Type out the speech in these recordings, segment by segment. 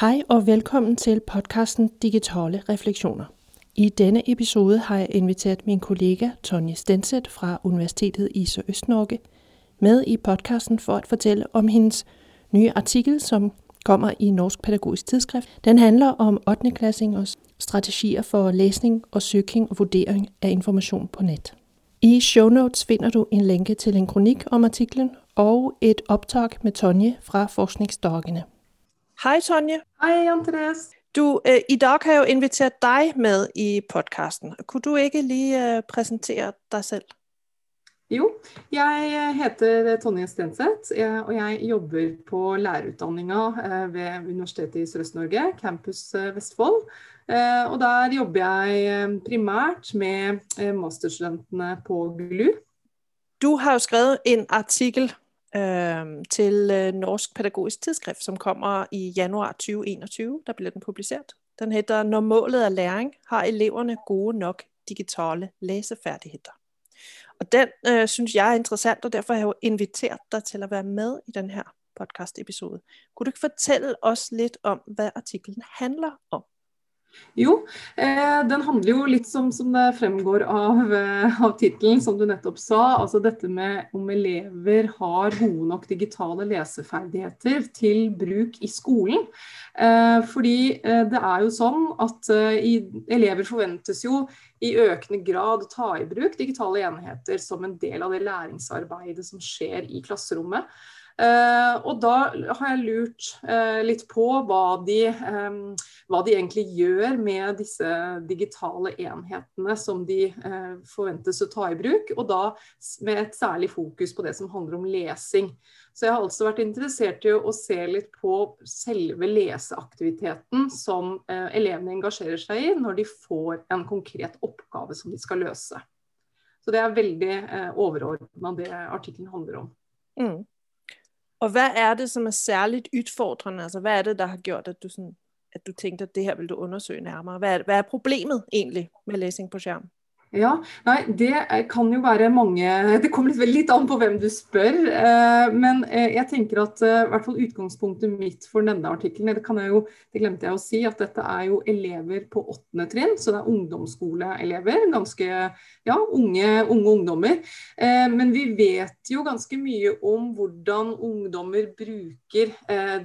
Hej og velkommen til podcasten Digitale Refleksioner. I denne episode har jeg inviteret min kollega Tonje Stenset fra Universitetet i Sør-Øst-Norge med i podcasten for at fortælle om hendes nye artikel, som kommer i Norsk Pædagogisk Tidsskrift. Den handler om 8. klassingers strategier for læsning og søgning og vurdering af information på net. I show notes finder du en linke til en kronik om artiklen og et optag med Tonje fra forskningsdagene. Hej Tonje. Hej Jan Therese. Du, øh, I dag har jeg jo inviteret dig med i podcasten. Kunne du ikke lige øh, præsentere dig selv? Jo, jeg heter Tonje Stenseth, og jeg jobber på lærerutdanninga øh, ved Universitetet i Sørøst-Norge, Campus øh, Vestfold. Øh, og der jobber jeg primært med masterstudentene på GLU. Du har jo skrevet en artikel til øh, Norsk Pædagogisk Tidsskrift, som kommer i januar 2021. Der blir den publisert. Den heter Når målet er læring, har eleverne gode nok digitale leseferdigheter'. Og den øh, synes jeg er interessant, og derfor har jeg jo invitert deg til å være med i denne her. Kunne du ikke fortelle oss litt om, hva artiklen handler om? Jo, eh, den handler jo litt som, som det fremgår av, eh, av tittelen, som du nettopp sa. Altså dette med om elever har gode nok digitale leseferdigheter til bruk i skolen. Eh, fordi eh, det er jo sånn at i, elever forventes jo i økende grad ta i bruk digitale enheter som en del av det læringsarbeidet som skjer i klasserommet. Uh, og da har jeg lurt uh, litt på hva de, um, hva de, egentlig gjør med disse digitale enhetene som de forventes å ta i bruk, og da med et særlig fokus på det som handler om lesing. Så jeg har altså vært interessert i å se litt på selve leseaktiviteten som elevene engasjerer seg i når de får en konkret oppgave som de skal løse. Så det er veldig overordna det artikkelen handler om. Mm. Og hva er det, som er særlig utfordrende? Altså, hva er det, der har gjort, at du, sådan, at du tenkte at det her vil du undersøge nærmere? Hva er, hva er problemet egentlig med læsning på skærm? Ja, nei, Det kan jo være mange Det kommer litt, litt an på hvem du spør. Eh, men eh, jeg tenker at eh, hvert fall utgangspunktet mitt for denne artikkelen det, det glemte jeg å si, at dette er jo elever på åttende trinn. Så det er ungdomsskoleelever. Ganske ja, unge, unge ungdommer. Men vi vet jo ganske mye om hvordan ungdommer bruker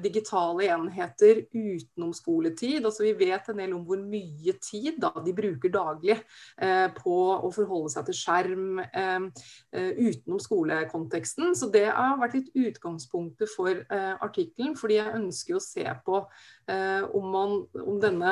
digitale enheter utenom skoletid. Altså Vi vet en del om hvor mye tid da, de bruker daglig på å forholde seg til skjerm eh, eh, utenom skolekonteksten. Så det har vært litt utgangspunktet for eh, artikkelen. Fordi jeg ønsker å se på om, man, om denne,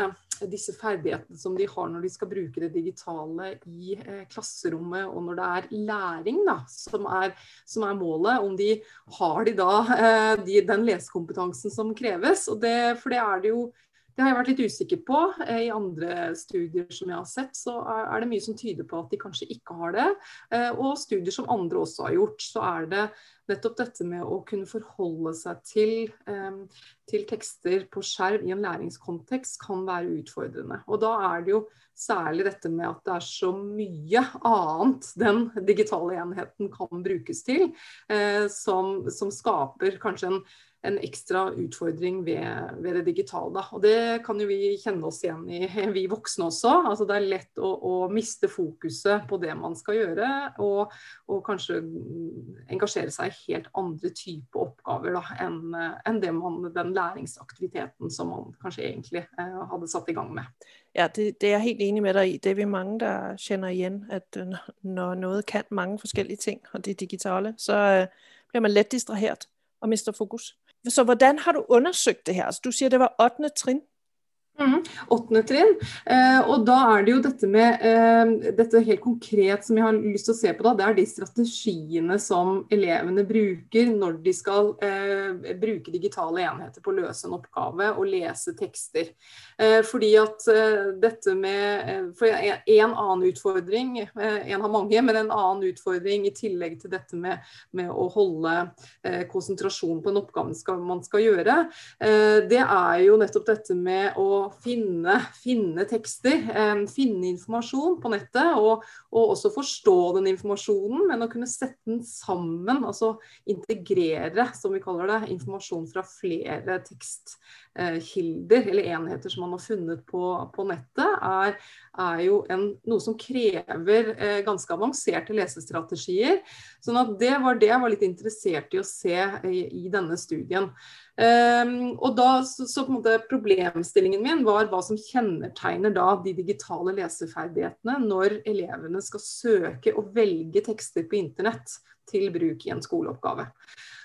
disse ferdighetene som de har når de skal bruke det digitale i eh, klasserommet, og når det er læring da, som, er, som er målet, om de har de da eh, de, den lesekompetansen som kreves. Og det, for det er det jo det har jeg vært litt usikker på. Eh, I andre studier som jeg har sett, så er det mye som tyder på at de kanskje ikke har det. Eh, og studier som andre også har gjort, så er det nettopp dette med å kunne forholde seg til, eh, til tekster på skjerm i en læringskontekst kan være utfordrende. Og da er det jo særlig dette med at det er så mye annet den digitale enheten kan brukes til, som, som skaper kanskje en en ekstra utfordring ved, ved, det digitale. Og det kan jo vi kjenne oss igjen i, vi voksne også. Altså det er lett å, å miste fokuset på det man skal gjøre, og, og, kanskje engasjere seg i helt andre typer oppgaver da, enn, enn man, den læringsaktiviteten som man kanskje egentlig eh, hadde satt i gang med. Ja, det, det, er jeg helt enig med deg i. Det er vi mange der kjenner igjen. At øh, når noe kan mange forskjellige ting, og det digitale, så øh, blir man lett distrahert og mister fokus. Så hvordan har du undersøkt det her? Altså, du sier det var 8. trinn. Mm, åttende trinn. Eh, og da er det jo dette med eh, dette helt konkret som jeg har lyst til å se på, da, det er de strategiene som elevene bruker når de skal eh, bruke digitale enheter på å løse en oppgave og lese tekster. Eh, fordi at eh, dette med eh, For en annen utfordring, en har mange, men en annen utfordring i tillegg til dette med, med å holde konsentrasjon på en oppgave skal, man skal gjøre, det er jo nettopp dette med å finne, finne tekster, eh, finne informasjon på nettet. Og, og, også forstå den informasjonen, men å kunne sette den sammen. Altså integrere, som vi kaller det, informasjon fra flere tekst, kilder, eller enheter som man har funnet på, på nettet, er, er jo en, noe som krever eh, ganske avanserte lesestrategier. sånn at det var det jeg var litt interessert i å se i, i denne studien. Um, og da, så, så, Problemstillingen min var hva som kjennetegner da de digitale leseferdighetene når elevene skal søke og velge tekster på internett til bruk i en skoleoppgave.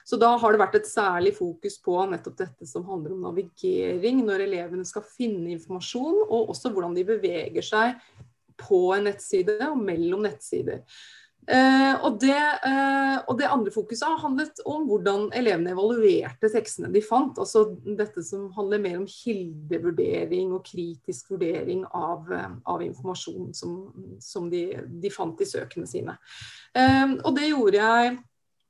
Så da har det vært et særlig fokus på nettopp dette som handler om navigering når elevene skal finne informasjon, og også hvordan de beveger seg på en nettside og mellom nettsider. Eh, og, det, eh, og, det, andre fokuset har handlet om hvordan elevene evaluerte tekstene de fant. Altså dette som handler mer om kildevurdering og kritisk vurdering av, eh, av informasjon som, som de, de, fant i søkene sine. Eh, og det gjorde jeg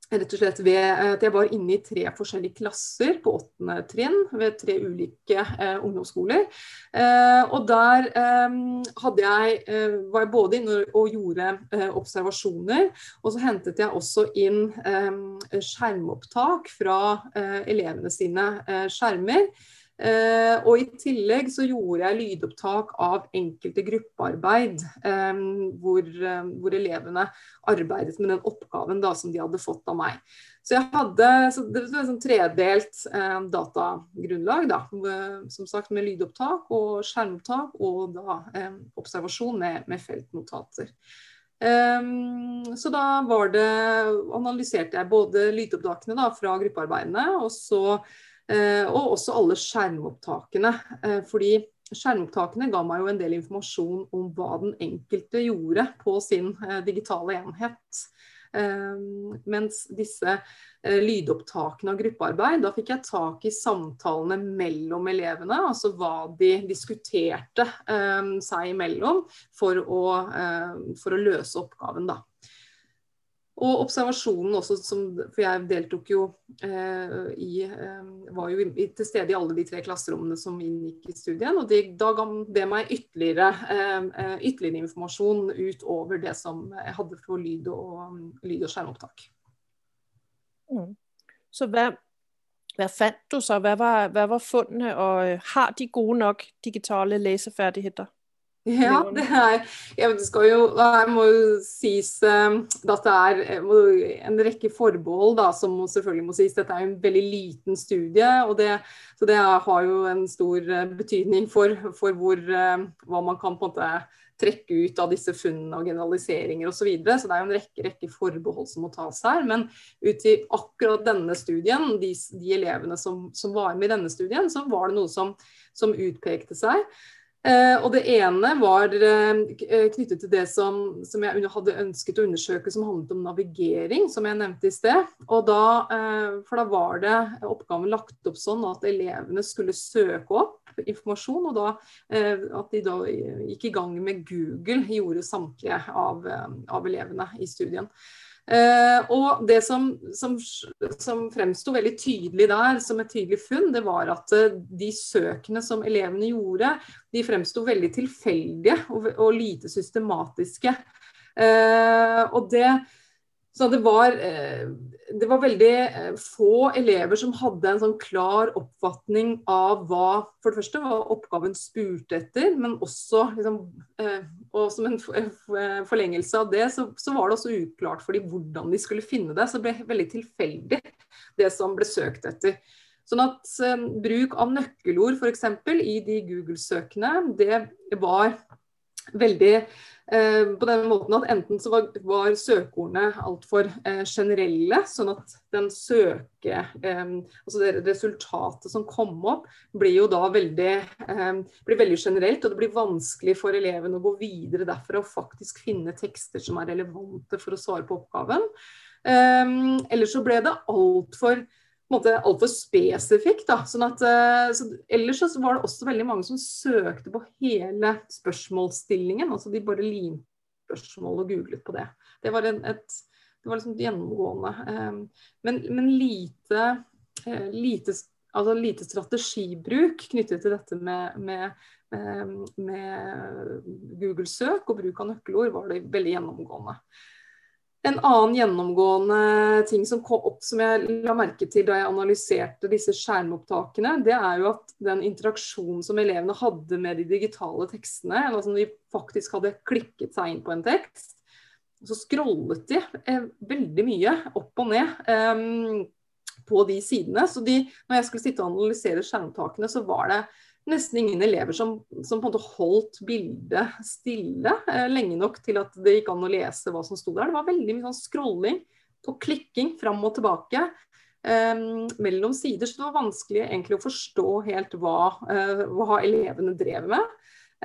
rett og slett ved at jeg var inne i tre forskjellige klasser på åttende trinn ved tre ulike eh, ungdomsskoler. Eh, og der eh, jeg, eh, var jeg både inne og gjorde eh, observasjoner, og så hentet jeg også inn eh, skjermopptak fra elevene sine skjermer. Uh, og I tillegg så gjorde jeg lydopptak av enkelte gruppearbeid um, hvor, um, hvor, elevene arbeidet med den oppgaven da, som de hadde fått av meg. Så jeg hadde så det var sånn tredelt um, datagrunnlag, da, som sagt med lydopptak og skjermopptak og da observasjon med, med feltnotater. Um, så da det, analyserte jeg både lydopptakene da, fra gruppearbeidene, og så og også alle skjermopptakene. Eh, fordi skjermopptakene ga meg jo en del informasjon om hva den enkelte gjorde på sin eh, digitale enhet. mens disse lydopptakene av gruppearbeid, da fikk jeg tak i samtalene mellom elevene. Altså hva de diskuterte seg imellom for å, for å løse oppgaven, da. Og observasjonen også, som, for jeg deltok jo eh, i eh, Var jo i, til stede i alle de tre klasserommene som inngikk i studien. Og de, da ga det meg ytterligere, eh, eh, ytterligere informasjon utover det som jeg hadde for lyd og, lyd og skjermopptak. Mm. Så hva, hva fant du så? Hva var, hva var funnene, og har de gode nok digitale leseferdigheter? Ja, det er det skal jo, Det må jo sies uh, at det er eh, en rekke forbehold da, som selvfølgelig må sies. Dette er en veldig liten studie, og det, så det har jo en stor uh, betydning for, for hvor, hva man kan på en måte trekke ut av disse funnene og generaliseringer osv. Så, videre. så det er jo en rekke, rekke forbehold som må tas her. Men ut i akkurat denne studien, de, de elevene som, som, var med i denne studien, så var det noe som, som utpekte seg. Eh, og Det ene var eh, knyttet til det som, som, jeg hadde ønsket å undersøke, som handlet om navigering, som jeg nevnte i sted. Og da, eh, for da var det oppgaven lagt opp sånn at elevene skulle søke opp informasjon. Og da, at de da gikk i gang med Google, gjorde samtlige av, av elevene i studien. Uh, og det som, som, som fremsto veldig tydelig der, som et tydelig funn, det var at uh, de søkene som elevene gjorde, de fremsto veldig tilfeldige og, og lite systematiske. Eh, og det så det var, eh, det var, veldig eh, få elever som hadde en sånn klar oppfatning av hva for det første hva oppgaven spurte etter, men også liksom, eh, og som en forlengelse av det, så, så, var det også uklart for dem hvordan de skulle finne det. Så det ble veldig tilfeldig, det som ble søkt etter. Sånn at bruk av nøkkelord f.eks. i de Google-søkene, det var veldig eh, på den måten at enten så var, var søkeordene altfor eh, generelle, sånn at den søke eh, Altså det resultatet som kom opp, blir jo da veldig, eh, blir veldig generelt, og det blir vanskelig for eleven å gå videre derfra og faktisk finne tekster som er relevante for å svare på oppgaven. Eh, eller så ble det altfor altfor spesifikt. Da. Sånn at, eh, så, ellers så var det også veldig mange som søkte på hele spørsmålsstillingen. altså De bare limte spørsmål og googlet på det. Det var, en, et, det var liksom gjennomgående. Um, men, men lite, uh, lite, altså lite, strategibruk knyttet til dette med, med, med Google-søk og bruk av nøkkelord var det veldig gjennomgående. En annen gjennomgående ting som kom opp som jeg la merke til da jeg analyserte disse skjermopptakene, det er jo at den interaksjonen som elevene hadde med de digitale tekstene, altså når de faktisk hadde klikket seg inn på en tekst, så scrollet de eh, veldig mye opp og ned um, på de sidene. Så de, når jeg skulle sitte og analysere skjermtakene, så var det nesten ingen elever som, som, på en måte holdt bildet stille eh, lenge nok til at det gikk an å lese hva som sto der. Det var veldig mye sånn scrolling og klikking fram og tilbake eh, mellom sider. Så det var vanskelig egentlig å forstå helt hva, eh, hva elevene drev med.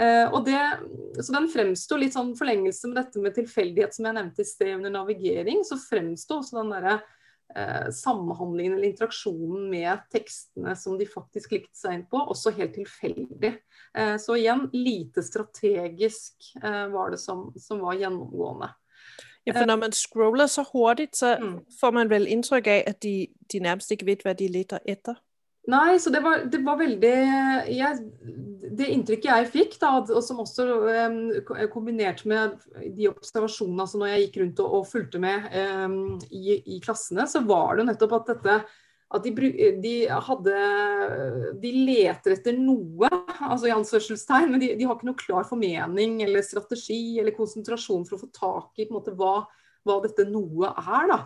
Eh, det, så Den fremsto litt sånn forlengelse med dette med tilfeldighet som jeg nevnte i sted under navigering. Så fremsto også den derre eh, samhandlingen eller interaksjonen med tekstene som de faktisk likte seg inn på, også helt tilfeldig. Eh, så igjen, lite strategisk eh, var det som, som, var gjennomgående. Ja, for når man scroller så hurtig, så mm. får man vel inntrykk av at de, de nærmest ikke vet hva de leter etter? Nei, så det var, det var veldig jeg, Det inntrykket jeg fikk, da, og som også um, kombinert med de observasjonene altså når jeg gikk rundt og, og fulgte med um, i, i, klassene, så var det nettopp at dette at de, de, hadde De leter etter noe, altså i anførselstegn, men de, de, har ikke noe klar formening eller strategi eller konsentrasjon for å få tak i på en måte, hva, hva dette noe er. da.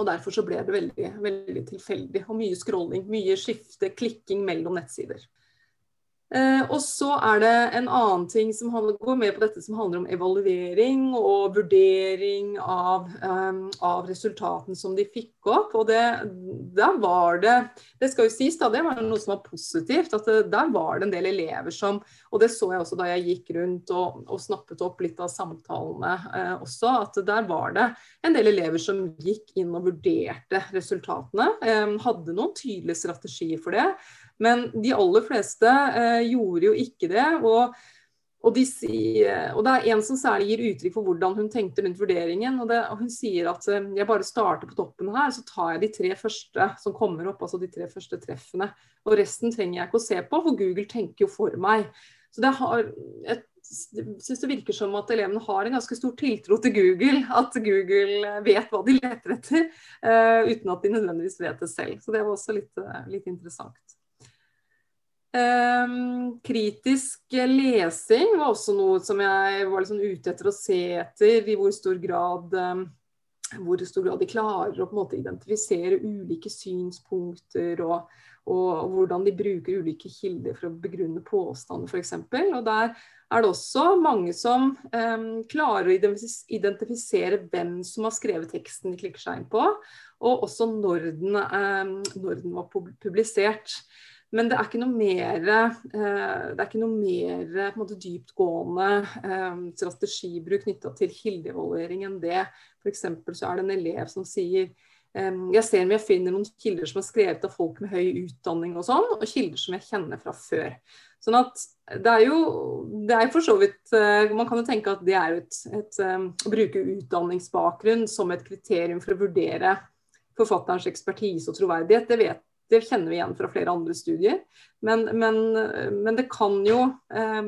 Og derfor så ble det veldig, veldig tilfeldig. Og mye scrolling, mye skifte, klikking mellom nettsider. Eh, og så er det en annen ting som går med på dette som handler om evaluering og vurdering av, um, av resultatene som de fikk opp. Og det, der var det Det skal jo sies, da, det var noe som var positivt. at det, Der var det en del elever som Og det så jeg også da jeg gikk rundt og, og snappet opp litt av samtalene eh, også. At der var det en del elever som gikk inn og vurderte resultatene. Eh, hadde noen tydelige strategier for det. Men de aller fleste eh, gjorde jo ikke det. og og, de, og, det er en som særlig gir uttrykk for hvordan hun tenkte rundt vurderingen. og, det, og Hun sier at eh, jeg bare starter på toppen her, så tar jeg de tre første som kommer opp. Altså de tre første treffene. Og resten trenger jeg ikke å se på, for Google tenker jo for meg. Så det har et, syns det virker som at elevene har en ganske stor tiltro til Google. At Google vet hva de leter etter, uh, uten at de nødvendigvis vet det selv. Så det var også litt, litt interessant. Um, kritisk lesing var også noe som jeg var liksom ute etter å se etter. I hvor stor grad um, hvor stor grad de klarer å på en måte identifisere ulike synspunkter, og, og hvordan de bruker ulike kilder for å begrunne påstander, f.eks. Og der er det også mange som um, klarer å identifisere hvem som har skrevet teksten de klikker seg inn på, og også når den, når den var publisert. Men det er ikke noe mer, eh, det er ikke noe mer måte, dyptgående eh, strategibruk knytta til kildeevaluering enn det. F.eks. så er det en elev som sier eh, jeg ser om jeg finner noen kilder som er skrevet av folk med høy utdanning og sånn, og kilder som jeg kjenner fra før. Sånn at det er jo det er for så vidt Man kan jo tenke at det er et, et, å bruke utdanningsbakgrunn som et kriterium for å vurdere forfatterens ekspertise og troverdighet. Det vet det kjenner vi igjen fra flere andre studier. Men, men, men det kan jo eh,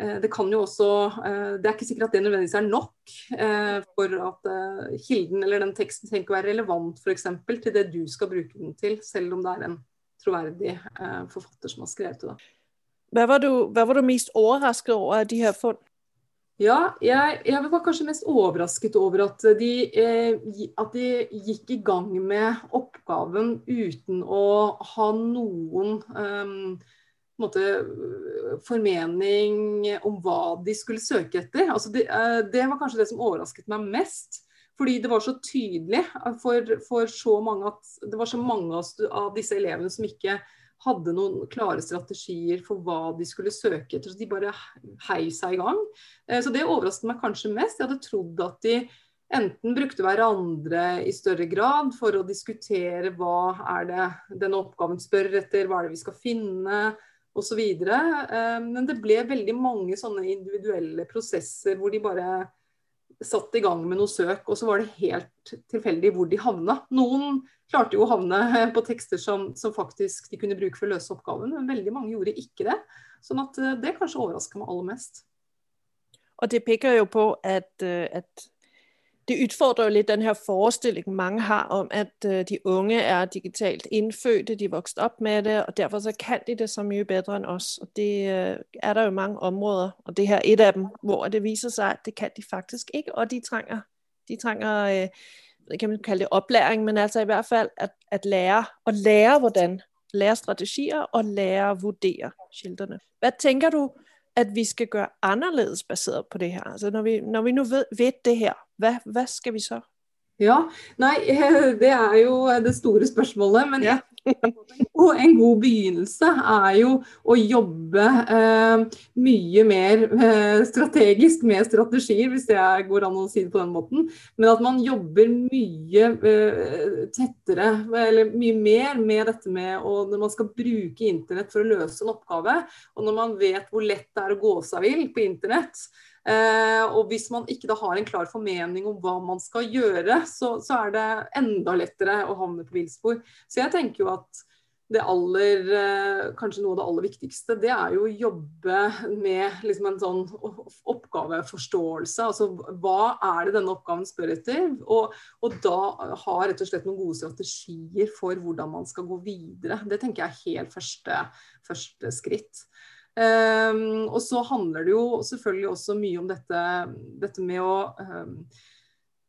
eh, det kan jo også eh, Det er ikke sikkert at det nødvendigvis er nok for at kilden eller den teksten trenger å være relevant for eksempel, til det du skal bruke den til, selv om det er en troverdig forfatter som har skrevet det. Hva var du, hva var du mest overrasket over de her funn? Ja, jeg, jeg, var kanskje mest overrasket over at de, eh, at de, gikk i gang med oppgaven uten å ha noen eh, måte, formening om hva de skulle søke etter. Altså det, eh, det, var kanskje det som overrasket meg mest. Fordi det var så tydelig for, for så mange at det var så mange av disse elevene som ikke hadde noen klare strategier for hva de skulle søke etter. Så de bare heiv seg i gang. Eh, så det overrasket meg kanskje mest. Jeg hadde trodd at de enten brukte hverandre i større grad for å diskutere hva er det denne oppgaven spør etter, hva er det vi skal finne osv. Eh, men det ble veldig mange sånne individuelle prosesser hvor de bare satt i gang med noe søk, og så var det helt tilfeldig hvor de havna. Noen klarte jo å havne på tekster som, som, faktisk de kunne bruke for å løse oppgaven, men veldig mange gjorde ikke det. Sånn at eh, det kanskje overraska meg aller mest. Og det peker jo på at, eh, at det utfordrer jo litt den her forestillingen mange har om, at øh, de unge er digitalt innfødte, de er vokst opp med det, og derfor så kan de det så mye bedre end oss. Og det øh, er der jo mange områder, og det her er et av dem, hvor det viser seg at det kan de faktisk ikke, og de trenger, de trænger øh, kan man kalle det opplæring, men altså i hvert fall at, at lære, og lære hvordan, lære strategier og lære at vurdere kildene. Hva tænker du, at vi skal gøre anderledes baseret på det her? Altså når vi, når vi nu ved, ved det her, hvad, hvad skal vi så? Ja, nei, det er jo det store spørsmålet. Men ja. Og en god begynnelse er jo å jobbe eh, mye mer eh, strategisk med strategier, hvis det går an å si det på den måten. Men at man jobber mye eh, tettere, eller mye mer med dette med å, når man skal bruke internett for å løse en oppgave, og når man vet hvor lett det er å gå seg vill på internett, og hvis man ikke da har en klar formening om hva man skal gjøre, så, så er det enda lettere å havne på villspor. Så jeg tenker jo at det aller, eh, kanskje noe av det aller viktigste, det er jo å jobbe med liksom en sånn oppgaveforståelse. Altså hva er det denne oppgaven spør etter? Og, og, da ha rett og slett noen gode strategier for hvordan man skal gå videre. Det tenker jeg er helt første, første skritt. Um, og så handler det jo selvfølgelig også mye om dette, dette med å um,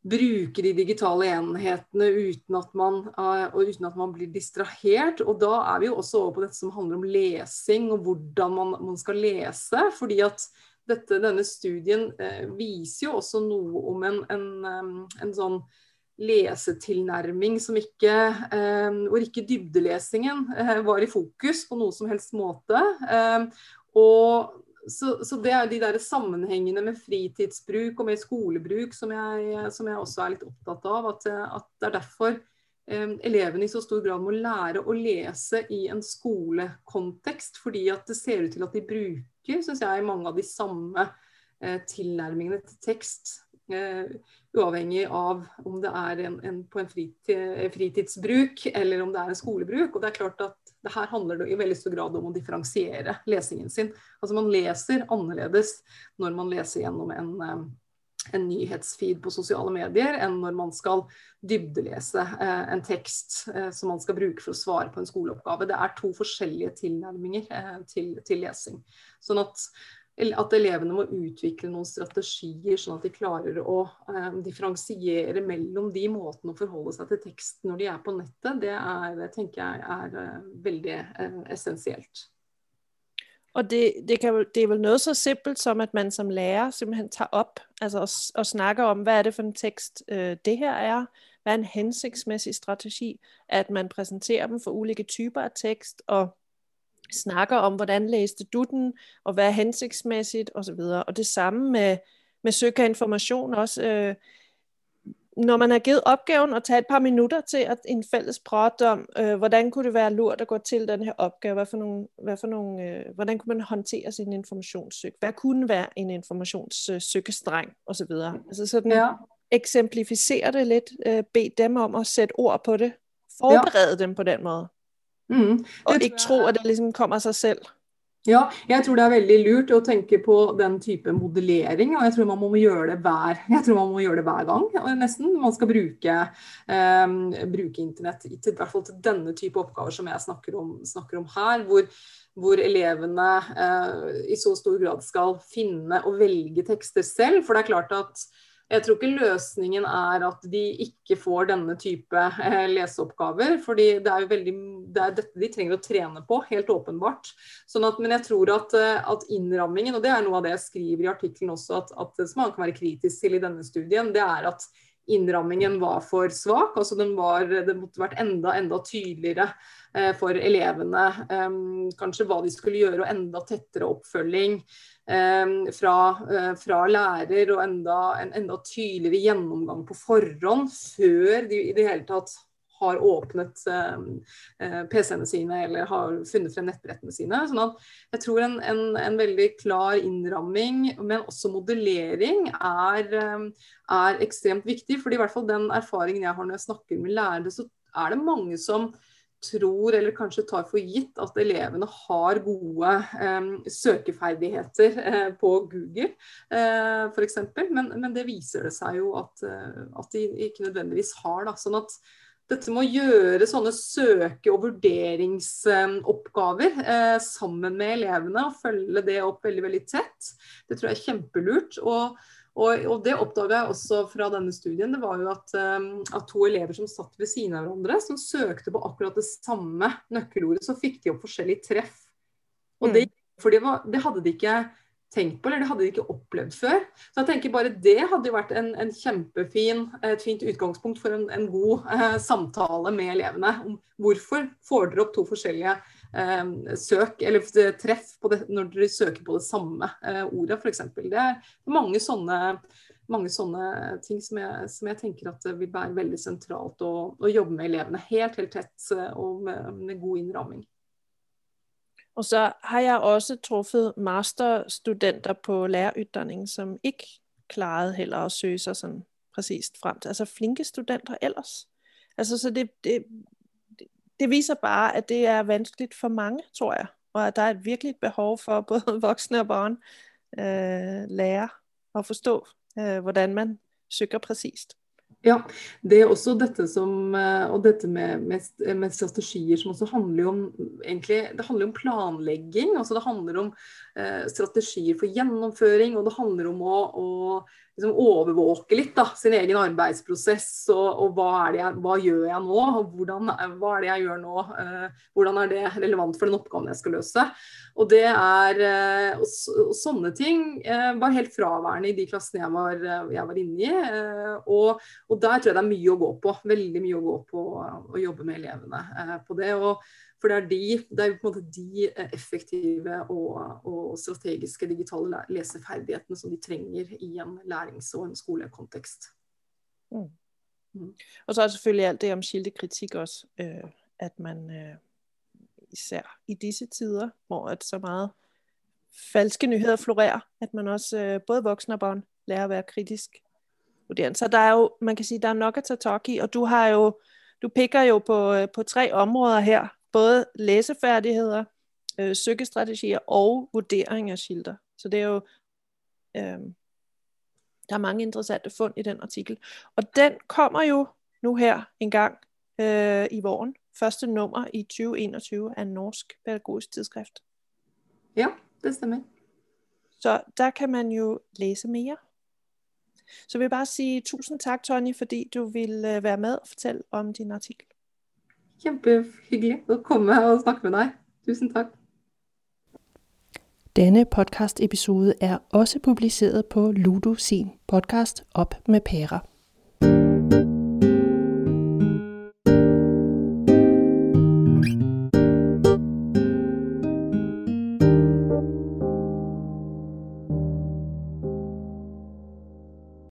bruke de digitale enhetene uten at, man, uh, uten at, man, blir distrahert. Og da er vi jo også over på dette som handler om lesing og hvordan man, man skal lese. fordi at dette, denne studien uh, viser jo også noe om en, en, um, en sånn lesetilnærming som ikke, hvor ikke dybdelesingen eh, var i fokus på noe som helst måte. Og så, så, det er de der sammenhengene med fritidsbruk og med skolebruk som jeg, som jeg også er litt opptatt av. At, at det er derfor eh, elevene i så stor grad må lære å lese i en skolekontekst. Fordi at det ser ut til at de bruker synes jeg, mange av de samme eh, tilnærmingene til tekst. Eh, uavhengig av om det er en, en, på en fritid, fritidsbruk eller om det er en skolebruk. Og det er klart at det her handler det i veldig stor grad om å differensiere lesingen sin. Altså Man leser annerledes når man leser gjennom en, eh, en nyhetsfeed på sosiale medier, enn når man skal dybdelese eh, en tekst eh, som man skal bruke for å svare på en skoleoppgave. Det er to forskjellige tilnærminger til, til, lesing. Sånn at at elevene må utvikle noen strategier, sånn at de klarer å eh, differensiere mellom de måtene å forholde seg til tekst når de er på nettet, det, er, tenker jeg er uh, veldig eh, essensielt. Og det, det, kan, det, er vel noe så simpelt som at man som lærer simpelthen tar opp altså, og, og, snakker om hva er det for en tekst øh, det her er. Hva er en hensiktsmessig strategi? At man presenterer dem for ulike typer av tekst. og snakker om, hvordan læste du den, og hvad er hensigtsmæssigt osv. Og det samme med, med søg af information også. Øh, når man har givet opgaven og tage et par minutter til at en fælles prate om, øh, hvordan kunne det være lurt at gå til den her opgave, hvad for nogle, hvad for nogle, øh, hvordan kunne man håndtere sin informationssøg, hvad kunne være en informationssøgestreng osv. Altså sådan ja. eksemplificere det lidt, øh, bed dem om at sætte ord på det, forberede ja. dem på den måde. Mm. Og ikke tro at det liksom kommer av seg selv. Ja, jeg tror det er veldig lurt å tenke på den type modellering. Og jeg tror man må gjøre det hver, jeg tror man må gjøre det hver gang, nesten. Man skal bruke, um, bruke internett til, i hvert fall til denne type oppgaver som jeg snakker om, snakker om her. Hvor, hvor elevene eh, i så stor grad skal finne og velge tekster selv. For det er klart at jeg tror ikke løsningen er at de ikke får denne type eh, leseoppgaver. fordi det er jo veldig, det er dette de trenger å trene på, helt åpenbart. Sånn at, men jeg tror at, eh, at, innrammingen, og det er noe av det jeg skriver i artikkelen også, at, at som man kan være kritisk til i denne studien, det er at innrammingen var for svak. altså den var, Det måtte vært enda, enda tydeligere eh, for elevene. Eh, kanskje hva de skulle gjøre, og enda tettere oppfølging. Ehm, fra, eh, fra, lærer og enda, en enda tydeligere gjennomgang på forhånd før de i det hele tatt har åpnet ehm, eh, PC-ene sine eller har funnet frem nettbrettene sine. sånn at jeg tror en, en, en, veldig klar innramming, men også modellering, er, ehm, er ekstremt viktig. fordi i hvert fall den erfaringen jeg har når jeg snakker med lærere, så er det mange som tror, eller kanskje tar for gitt, at elevene har gode eh, søkeferdigheter eh, på Google eh, f.eks. Men, men det viser det seg jo at, eh, at de ikke nødvendigvis har. Da. Sånn at dette med å gjøre sånne søke- og vurderingsoppgaver eh, sammen med elevene og følge det opp veldig veldig tett, det tror jeg er kjempelurt. Og, og, og det oppdaga jeg også fra denne studien. Det var jo at, um, at, to elever som satt ved siden av hverandre, som søkte på akkurat det samme nøkkelordet, så fikk de opp forskjellige treff. Og det, mm. for det, var, det hadde de ikke tenkt på, eller det hadde de ikke opplevd før. Så jeg tenker bare det hadde jo vært en, en kjempefin, et fint utgangspunkt for en, en god eh, samtale med elevene. om Hvorfor får dere opp to forskjellige eh, søk, eller treff det, når dere søker på det samme eh, ordet, f.eks. Det er mange sånne, mange sånne ting som jeg, som jeg, tenker at vil være veldig sentralt å, å jobbe med elevene helt, helt tett eh, og med, med god innramming. Og så har jeg også truffet masterstudenter på lærerutdanning, som ikke klarede heller at søge sig sådan præcist frem til. Altså flinke studenter ellers. Altså så det, det, det viser bare, at det er vanskeligt for mange, tror jeg. Og at der er et virkelig behov for både voksne og barn øh, lære at forstå, øh, hvordan man søger præcist. Ja, det er også dette som eh, Og dette med, med, med, strategier som også handler om egentlig, Det handler om planlegging. altså Det handler om eh, strategier for gjennomføring, og det handler om å, å liksom overvåke litt da, sin egen arbeidsprosess. Og, og hva, jeg, hva, gjør jeg nå? og hvordan, Hva er det jeg gjør nå? Eh, hvordan er det relevant for den oppgaven jeg skal løse? Og det er, eh, og, sånne ting eh, var helt fraværende i de klassene jeg var, jeg var inne i. Og, og, der tror jeg det er mye å gå på. Veldig mye å gå på å jobbe med elevene på det. og for det er, de, det er på en måte de eh, effektive og, og, strategiske digitale leseferdighetene som de trenger i en lærings- og en skolekontekst. Mm. Mm. Og så er det selvfølgelig alt det om kildekritikk også. Øh, at man øh, især i disse tider, hvor at så meget falske nyheder florerer, at man også øh, både voksne og barn lærer å være kritisk. Så der er jo, man kan sige, der er nok at ta tak i, og du har jo, du pikker jo på, på tre områder her, både læsefærdigheder, øh, søgestrategier og vurdering af skilter. Så det er jo, øh, der er mange interessante fund i den artikel. Og den kommer jo nu her en gang øh, i våren. Første nummer i 2021 af Norsk Pædagogisk Tidsskrift. Ja, det stemmer. Så der kan man jo læse mere. Så jeg bare sige tusind tak, Tony, fordi du ville øh, være med og fortælle om din artikel. Kjempehyggelig å komme og snakke med deg. Tusen takk. Denne podcast-episode er også publiceret på Ludo sin podcast Op med pærer.